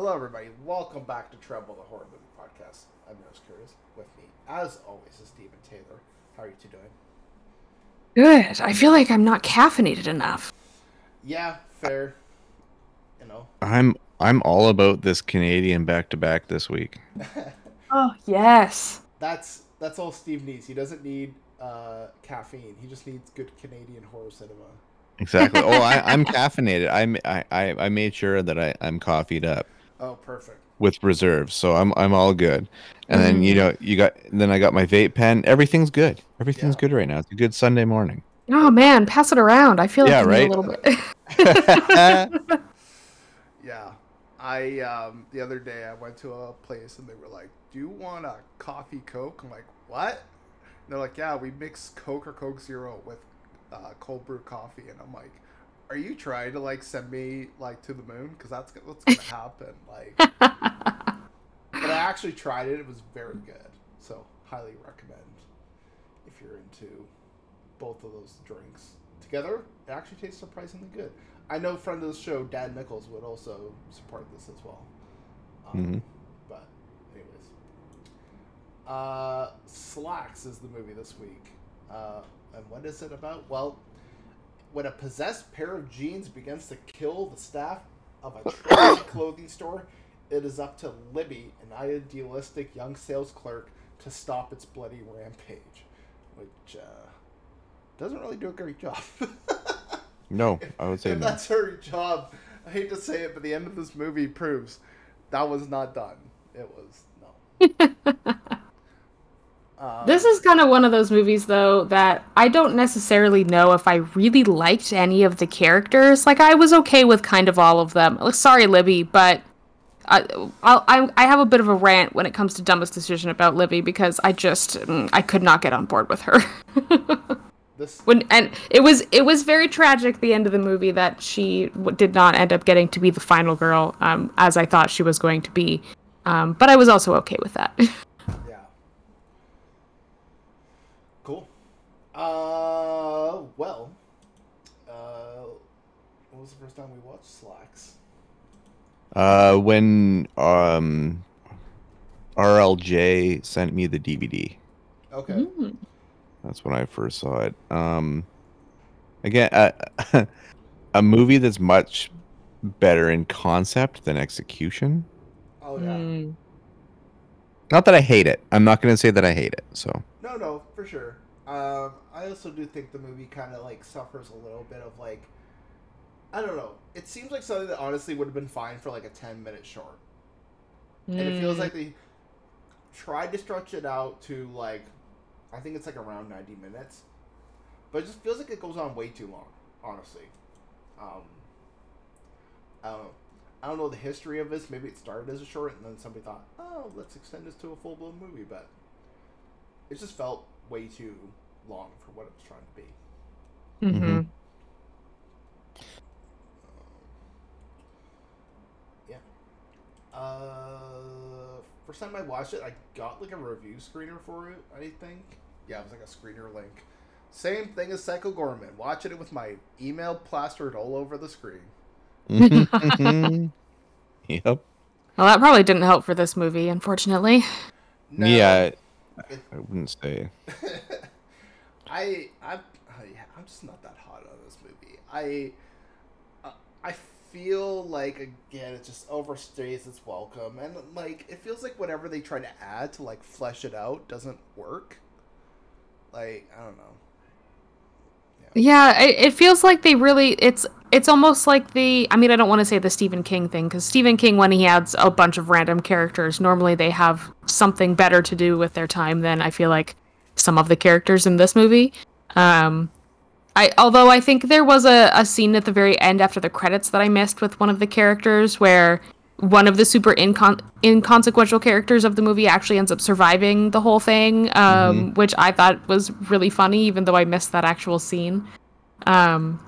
Hello, everybody. Welcome back to Tremble, the Horror Movie Podcast. I'm Rose Curtis. With me, as always, is Stephen Taylor. How are you two doing? Good. I feel like I'm not caffeinated enough. Yeah, fair. You know, I'm I'm all about this Canadian back to back this week. Oh, yes. that's that's all Steve needs. He doesn't need uh, caffeine. He just needs good Canadian horror cinema. Exactly. oh, I, I'm caffeinated. I'm, I I I made sure that I I'm coffeeed up Oh, perfect. with reserves, so I'm I'm all good. And then you know you got then I got my vape pen. Everything's good. Everything's Yeah. good right now. It's a good Sunday morning. Oh, man. Pass it around. I feel like Yeah, I right? a little bit. Yeah. I um the other day I went to a place and they were like, "Do you want a coffee Coke?" I'm like, "What?" And they're like, "Yeah, we mix Coke or Coke Zero with uh, cold brew coffee." And I'm like, "Are you trying to like send me like to the moon? Because that's what's gonna happen." Like, but I actually tried it. It was very good. So highly recommend if you're into both of those drinks together. It actually tastes surprisingly good. I know friend of the show, Dan Nichols, would also support this as well. Um, Mhm. But, anyways, uh, Slaxx is the movie this week, uh, and what is it about? Well, when a possessed pair of jeans begins to kill the staff of a trendy clothing store, it is up to Libby, an idealistic young sales clerk, to stop its bloody rampage, which uh, doesn't really do a great job. no, I would say if no. that's her job, I hate to say it, but the end of this movie proves that was not done. It was no. Um, This is kind of one of those movies, though, that I don't necessarily know if I really liked any of the characters. Like, I was okay with kind of all of them. Sorry, Libby, but I, I'll, I, I have a bit of a rant when it comes to dumbest decision about Libby because I just mm, I could not get on board with her. this. when and it was it was very tragic the end of the movie that she w- did not end up getting to be the final girl um, as I thought she was going to be. Um, but I was also okay with that. Yeah. Cool. Uh, well, uh, when was the first time we watched Slaxx? Uh, when um, RLJ sent me the DVD. Okay. Mm. That's when I first saw it. Um, again, uh, a movie that's much better in concept than execution. Oh yeah. Mm. Not that I hate it. I'm not going to say that I hate it. So No, no, for sure. Um, I also do think the movie kind of like suffers a little bit of like, I don't know. It seems like something that honestly would have been fine for like a ten minute short, and it feels Mm. like they tried to stretch it out to like, I think it's like around ninety minutes, but it just feels like it goes on way too long. Honestly, um, I don't know. I don't know the history of this. Maybe it started as a short, and then somebody thought, "Oh, let's extend this to a full blown movie." But it just felt way too long for what it was trying to be. Mhm. Mhm. Yeah. Uh, first time I watched it, I got like a review screener for it. I think. Yeah, it was like a screener link. Same thing as Psycho Goreman. Watching it with my email plastered all over the screen. yep. Well, that probably didn't help for this movie, unfortunately. No, Yeah, it- I wouldn't say. I I'm I, I'm just not that hot on this movie. I uh, I feel like again it just overstays its welcome, and like it feels like whatever they try to add to like flesh it out doesn't work. Like I don't know. Yeah, it, it feels like they really it's it's almost like the I mean I don't want to say the Stephen King thing cuz Stephen King when he adds a bunch of random characters normally they have something better to do with their time than I feel like some of the characters in this movie. Um I although I think there was a, a scene at the very end after the credits that I missed with one of the characters where one of the super incon- inconsequential characters of the movie actually ends up surviving the whole thing, um, which I thought was really funny, even though I missed that actual scene. Um,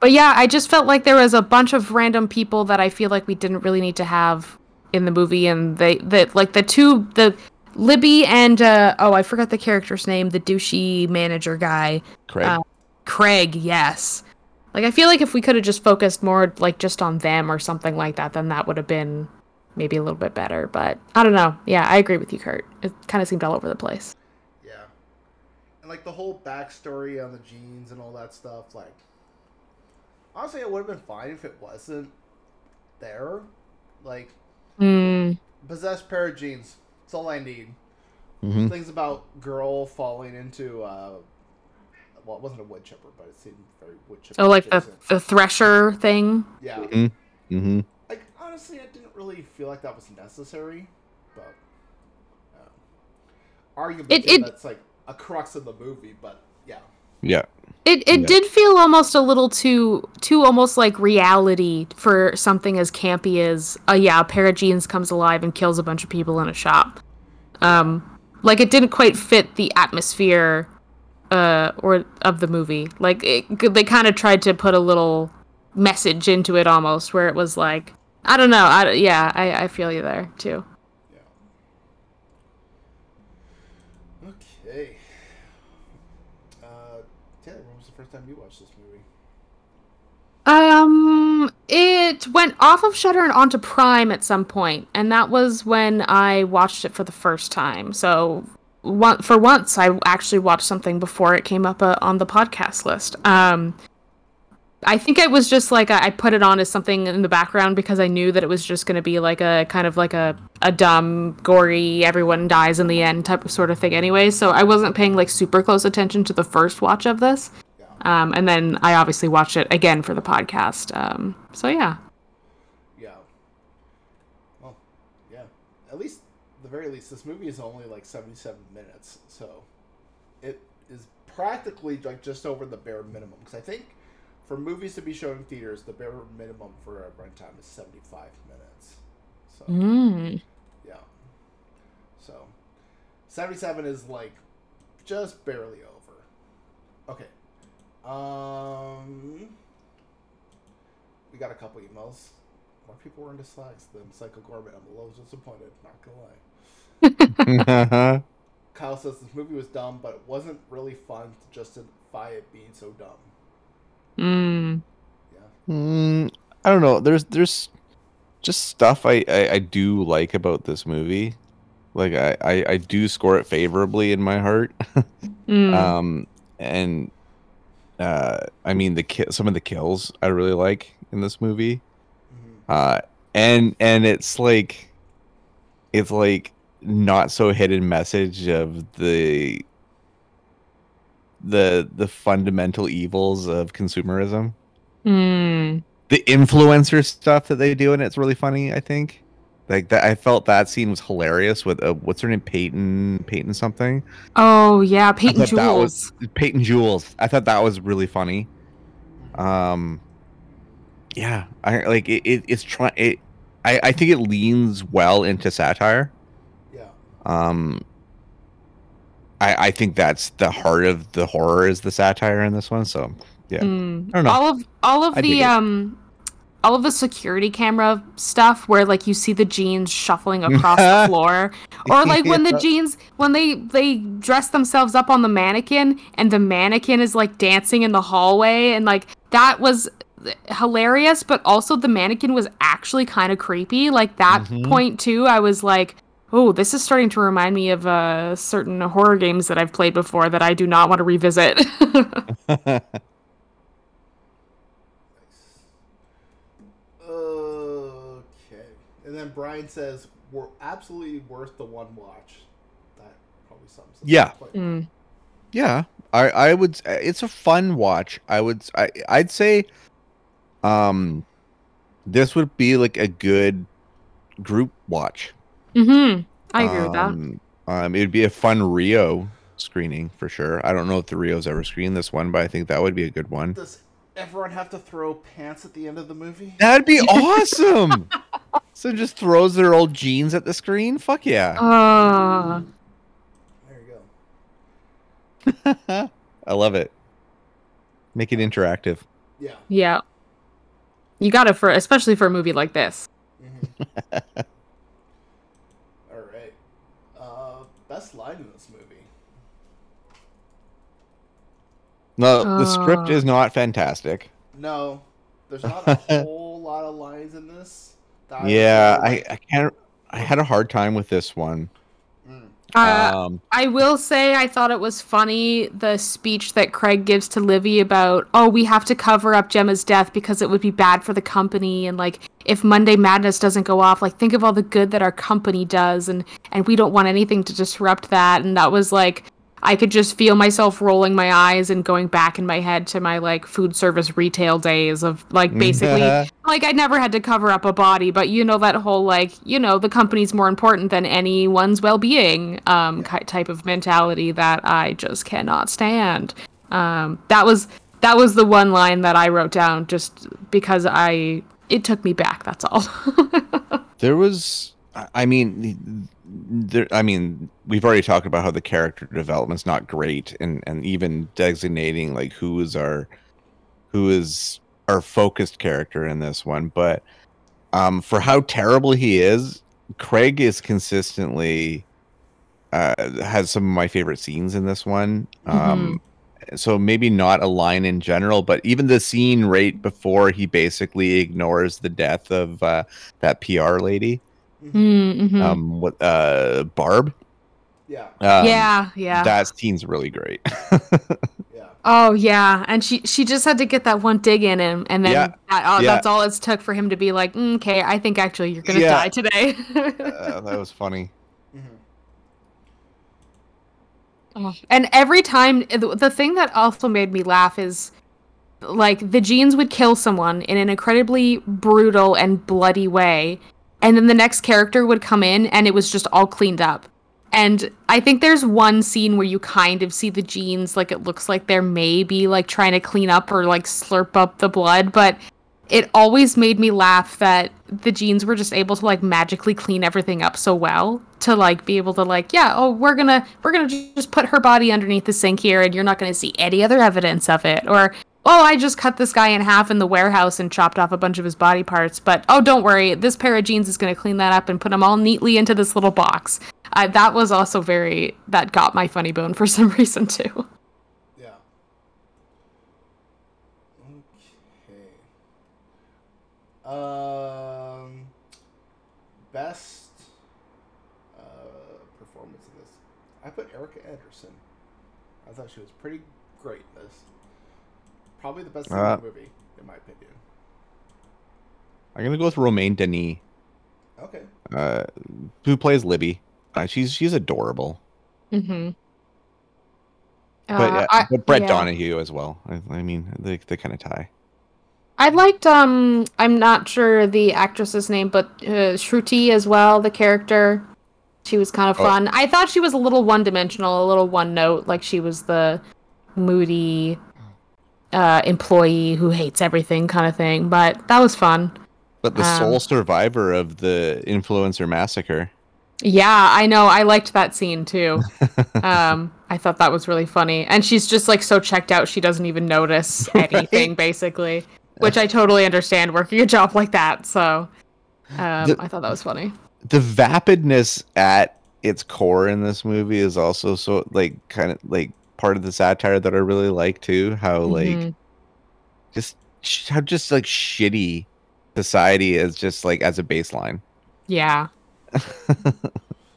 but yeah, I just felt like there was a bunch of random people that I feel like we didn't really need to have in the movie, and they that like the two the Libby and uh, oh I forgot the character's name, the douchey manager guy. Craig. Uh, Craig, yes. Like I feel like if we could have just focused more like just on them or something like that, then that would have been maybe a little bit better. But I don't know. Yeah, I agree with you, Kurt. It kind of seemed all over the place. Yeah. And like the whole backstory on the jeans and all that stuff, like honestly it would have been fine if it wasn't there. Like Mm, possessed pair of jeans. That's all I need. hmm Things about girl falling into uh well it wasn't a wood chipper, but it seemed very wood chipper. oh, like the adjacent. the thresher thing. Yeah. mm-hmm Like honestly I didn't really feel like that was necessary, but uh, arguably It- it- that's like a crux of the movie, but yeah. Yeah. It it Yeah. did feel almost a little too too almost like reality for something as campy as uh, yeah, a pair of jeans comes alive and kills a bunch of people in a shop. Um like it didn't quite fit the atmosphere uh or of the movie. Like it, they kind of tried to put a little message into it almost where it was like I don't know. I yeah, I I feel you there too. Yeah. Okay. Taylor, when was the first time you watched this movie? Um, it went off of Shudder and onto Prime at some point, and that was when I watched it for the first time. So, one for once, I actually watched something before it came up uh, on the podcast list. Um, I think it was just like I put it on as something in the background because I knew that it was just going to be like a kind of like a a dumb, gory, everyone dies in the end type of sort of thing. Anyway, so I wasn't paying like super close attention to the first watch of this. Um, and then I obviously watched it again for the podcast. Um, so yeah. Yeah. Well, yeah. At least, the very least, this movie is only like seventy-seven minutes, so it is practically like just over the bare minimum. Because I think for movies to be shown in theaters, the bare minimum for a runtime is seventy-five minutes. So Mm. yeah. So seventy-seven is like just barely over. Okay. Um, we got a couple emails. More people were into Slaxx than Psycho Goreman. I'm a little disappointed. Not gonna lie. Kyle says this movie was dumb, but it wasn't really fun to justify it being so dumb. Mm. Yeah. Mm, I don't know. There's there's just stuff I, I, I do like about this movie. Like I, I, I do score it favorably in my heart. Mm. um and uh I mean the ki- some of the kills I really like in this movie. Mhm. Uh and and it's like it's like not so hidden message of the the the fundamental evils of consumerism? Mm. the influencer stuff that they do and it's really funny i think. Like that i felt that scene was hilarious with uh, what's her name? Peyton peyton something? Oh yeah, Peyton thought that was- Jules. peyton jules. I thought that was really funny. Um yeah i like it, it it's trying it I, I think it leans well into satire. Yeah. um I, I think that's the heart of the horror is the satire in this one so yeah Mm. I don't know. All of all of I the um all of the security camera stuff where like you see the jeans shuffling across the floor or like when the jeans when they they dress themselves up on the mannequin and the mannequin is like dancing in the hallway and like that was hilarious but also the mannequin was actually kind of creepy like that Mhm. point too i was like oh this is starting to remind me of uh certain horror games that i've played before that i do not want to revisit Okay. And then Brian says, "We're absolutely worth the one watch." That probably sums it up Yeah. quite Mm. Yeah, I I would. It's a fun watch. I would. I I'd say, um, this would be like a good group watch. Mm-hmm i agree with that Um, um, it would be a fun Rio screening for sure. I don't know if the Rio's ever screened this one, but I think that would be a good one. Does everyone have to throw pants at the end of the movie? That'd be awesome. so just throws their old jeans at the screen. Fuck yeah. Uh, There you go. I love it. Make it interactive. Yeah. yeah. You got it for especially for a movie like this. Mhm. All right. Uh, best line in this movie. No, the script Uh. is not fantastic. No, there's not a whole lot of lines in this. that Yeah, I, I can't. I had a hard time with this one. Uh, um, I will say I thought it was funny the speech that Craig gives to Libby about, oh, we have to cover up Gemma's death because it would be bad for the company and like if Monday Madness doesn't go off, like think of all the good that our company does and and we don't want anything to disrupt that. And that was like I could just feel myself rolling my eyes and going back in my head to my like food service retail days of like basically like I never had to cover up a body, but you know that whole like you know the company's more important than anyone's well-being um type of mentality that I just cannot stand. Um, that was that was the one line that I wrote down just because I it took me back. That's all. there was. I- I mean, there. I mean, we've already talked about how the character development's not great, and and even designating like who is our, who is our focused character in this one, but um, for how terrible he is, Craig is consistently uh, has some of my favorite scenes in this one. Um, so maybe not a line in general, but even the scene right before he basically ignores the death of uh, that PR lady, mm-hmm. um, what uh, Barb. Yeah. Um, yeah, yeah. that scene's really great. Yeah. Oh yeah, and she she just had to get that one dig in him, and then Yeah, that, uh, yeah. that's all it took for him to be like, "Mm, "Okay, I think actually you're gonna Yeah. die today." uh, that was funny. Mhm. Oh, and every time, the the thing that also made me laugh is, like the jeans would kill someone in an incredibly brutal and bloody way, and then the next character would come in and it was just all cleaned up. And I think there's one scene where you kind of see the jeans, like it looks like they're maybe like trying to clean up or like slurp up the blood, but it always made me laugh that the jeans were just able to like magically clean everything up so well to like be able to like yeah oh we're gonna we're gonna just put her body underneath the sink here and you're not gonna see any other evidence of it or oh i just cut this guy in half in the warehouse and chopped off a bunch of his body parts but oh don't worry this pair of jeans is gonna clean that up and put them all neatly into this little box uh, that was also very that got my funny bone for some reason too Yeah. Okay. Um, best uh, performance in this. I put Erica Anderson. I thought she was pretty great. Probably the best thing Uh, in the movie, in my opinion. I'm gonna go with Romane Denis, Okay. uh, who plays Libby. Uh, she's she's adorable. mm-hmm But, Uh, yeah, I- but Brett yeah. Donahue as well. I, I mean, they they kind of tie. I liked um I'm not sure the actress's name, but uh, Shruti as well, the character. She was kind of Oh. fun. I thought she was a little one dimensional, a little one note, like she was the moody uh employee who hates everything kind of thing, but that was fun. But the Um, sole survivor of the influencer massacre. Yeah, I know. I liked that scene too. um I thought that was really funny. And she's just like so checked out she doesn't even notice anything basically, which I totally understand working a job like that. So um The- I thought that was funny. the vapidness at its core in this movie is also so like kind of like part of the satire that I really like too. How like Mhm. just sh- how just like shitty society is just like as a baseline. Yeah.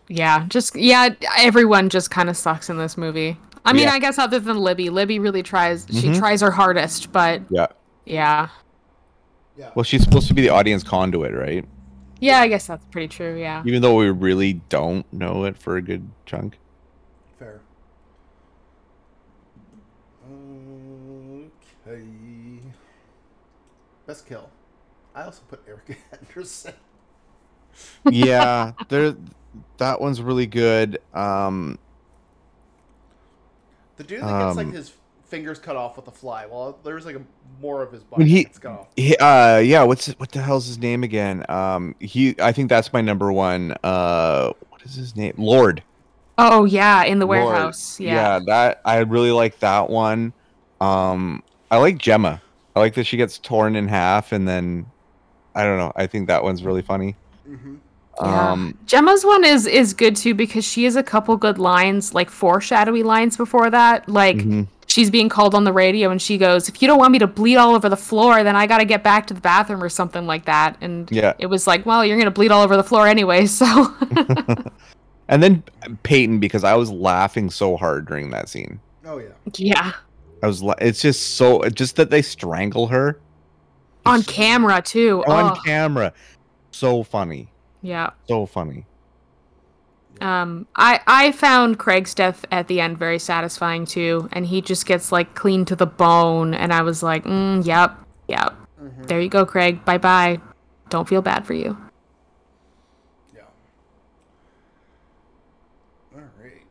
Yeah, just yeah, everyone just kind of sucks in this movie. I mean, Yeah. I guess other than Libby, Libby really tries. She Mhm. tries her hardest, but Yeah. yeah, Yeah. Well, she's supposed to be the audience conduit, right? yeah, I guess that's pretty true. Yeah. Even though we really don't know it for a good chunk. Fair. Okay. Best kill. I also put Erica Anderson. yeah, there that one's really good. Um The dude that gets like Um, his fingers cut off with a fly. Well, there's like a more of his When body he- gets cut off. He, uh, yeah. What's what the hell's his name again? Um, he. I think that's my number one. Uh, what is his name? Lord. Oh yeah, in the Lord. warehouse. Yeah. that I really like that one. Um, I like Gemma. I like that she gets torn in half, and then I don't know. I think that one's really funny. hmm Yeah. Um, Gemma's one is is good too because she has a couple good lines, like foreshadowy lines before that. Like mhm. she's being called on the radio and she goes, "If you don't want me to bleed all over the floor, then I got to get back to the bathroom or something like that." And Yeah. it was like, "Well, you're gonna bleed all over the floor anyway." So and then Peyton because I was laughing so hard during that scene. Oh yeah. yeah, I was. la- It's just so. Just that they strangle her on It's camera too. on Oh, camera. So funny. yeah. So funny. Um, I I found Craig's death at the end very satisfying too, and he just gets like clean to the bone, and I was like, mm, "Yep, yep." hmm There you go, Craig. Bye bye. Don't feel bad for you. Yeah. All right.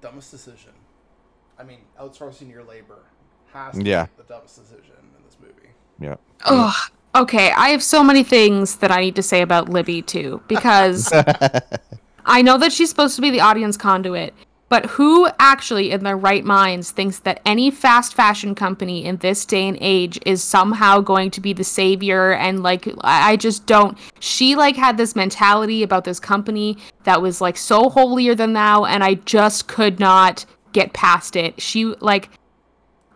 Dumbest decision. I mean, outsourcing your labor has to Yeah. be the dumbest decision in this movie. Yeah. Ugh. Okay, I have so many things that I need to say about Libby too, because I know that she's supposed to be the audience conduit, but who actually, in their right minds, thinks that any fast fashion company in this day and age is somehow going to be the savior? And like, I I just don't. She like had this mentality about this company that was like so holier than thou, and I just could not get past it. She like.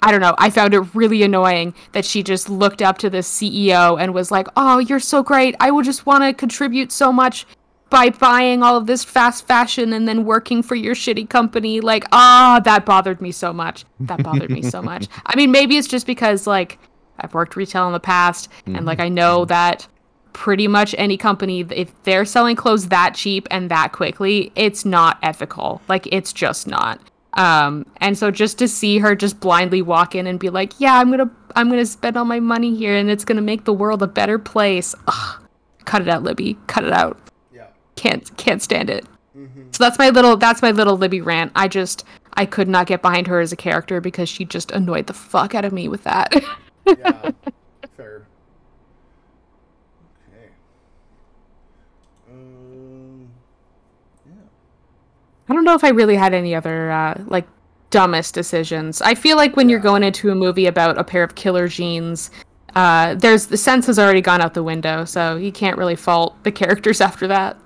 I don't know. I found it really annoying that she just looked up to the CEO and was like, "Oh, you're so great. I would just want to contribute so much by buying all of this fast fashion and then working for your shitty company." Like, ah, that bothered me so much. That bothered me so much. I mean, maybe it's just because like I've worked retail in the past and like I know that pretty much any company if they're selling clothes that cheap and that quickly, it's not ethical. Like it's just not. Um, and so just to see her just blindly walk in and be like, "Yeah, I'm gonna, I'm gonna spend all my money here, and it's gonna make the world a better place." Ugh. Cut it out, Libby. Cut it out. Yeah. Can't, can't stand it. hmm So that's my little, that's my little Libby rant. I just, I could not get behind her as a character because she just annoyed the fuck out of me with that. Yeah. Fair. Okay. Um. Yeah. I don't know if I really had any other uh, like dumbest decisions. I feel like when you're going into a movie about a pair of killer jeans, uh, there's the sense has already gone out the window, so you can't really fault the characters after that.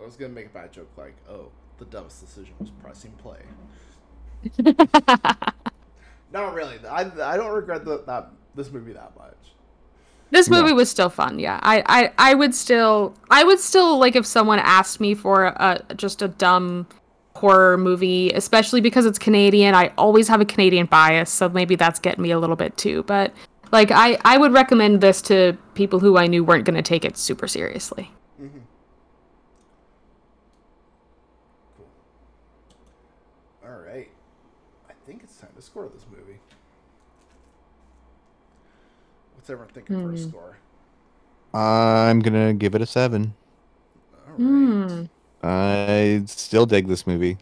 I was gonna make a bad joke like, "Oh, the dumbest decision was pressing play." Not really. I, I don't regret the, that this movie that much. This No. movie was still fun, yeah. I, I, I would still, I would still like if someone asked me for a just a dumb horror movie, especially because it's Canadian. I always have a Canadian bias, so maybe that's getting me a little bit too. But like, I, I would recommend this to people who I knew weren't going to take it super seriously. Mm-hmm. Cool. All right. I think it's time to score this movie. What's everyone thinking for a Hmm. score? I'm gonna give it a seven. All right. Hmm. I still dig this movie.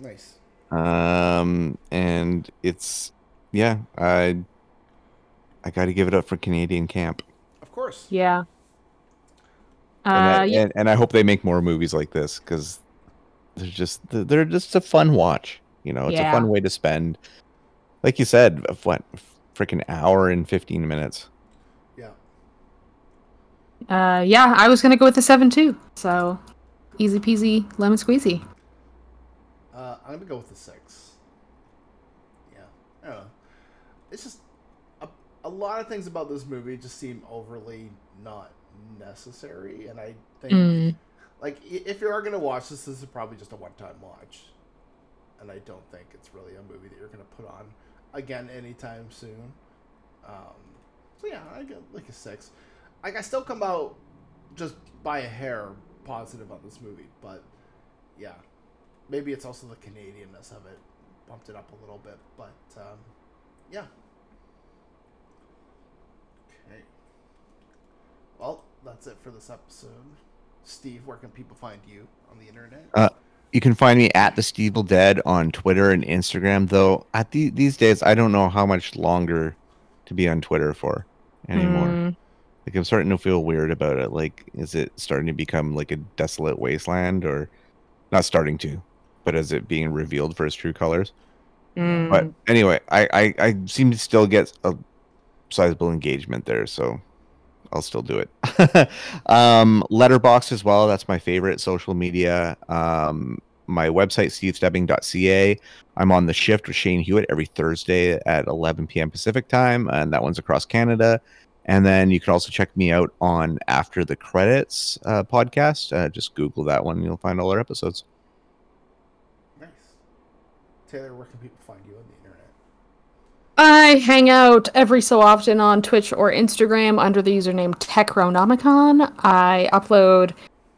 Nice. Um, and it's yeah, I I got to give it up for Canadian Camp. Of course. Yeah. And, Uh, I, yeah. and, and I hope they make more movies like this because they're just they're just a fun watch. You know, it's Yeah. a fun way to spend, like you said, of what freaking hour and fifteen minutes. Yeah. Uh, yeah, I was gonna go with the seven too. So, easy peasy, lemon squeezy. Uh, I'm gonna go with the six. Yeah. I don't know. It's just a, a lot of things about this movie just seem overly not necessary, and I think Mm. like if you are gonna watch this, this is probably just a one-time watch, and I don't think it's really a movie that you're gonna put on again anytime soon. Um, so yeah, I get like a six. Like I still come out just by a hair positive on this movie, but yeah, maybe it's also the Canadianness of it bumped it up a little bit, but um, yeah. Okay. Well, that's it for this episode. Steve, where can people find you on the internet? Uh, you can find me at the Steve Dead on Twitter and Instagram. Though at the, these days, I don't know how much longer to be on Twitter for anymore. Mm. Like I'm starting to feel weird about it. Like, is it starting to become like a desolate wasteland, or not starting to, but is it being revealed for its true colors? Mm. But anyway, I, I I seem to still get a sizable engagement there, so I'll still do it. um, Letterboxd as well. That's my favorite social media. Um, my website stevestebbing.ca. I'm on the shift with Shane Hewitt every Thursday at 11 p.m. Pacific time, and that one's across Canada. And then you can also check me out on After the Credits uh, podcast. Uh, just Google that one, and you'll find all our episodes. Nice. Taylor, where can people find you on the internet? I hang out every so often on Twitch or Instagram under the username Techronomicon. I upload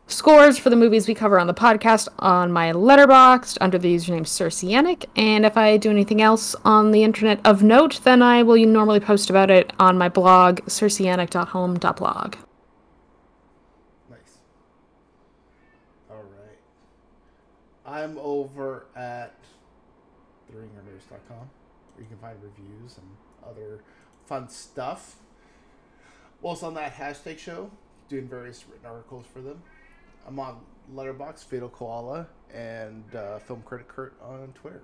scores for the movies we cover on the podcast on my letterboxd under the username Circeanic. And if I do anything else on the internet of note, then I will normally post about it on my blog, circeanic.home.blog. Nice. All right. I'm over at theringernews.com where you can find reviews and other fun stuff. Also on that hashtag show, doing various written articles for them. I'm on Letterboxd, Fatal Koala, and uh, Film Critic Kurt on Twitter.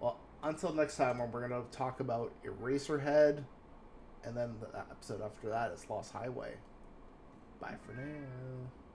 Well, until next time, we're going to talk about Eraserhead, and then the episode after that is Lost Highway. Bye for now.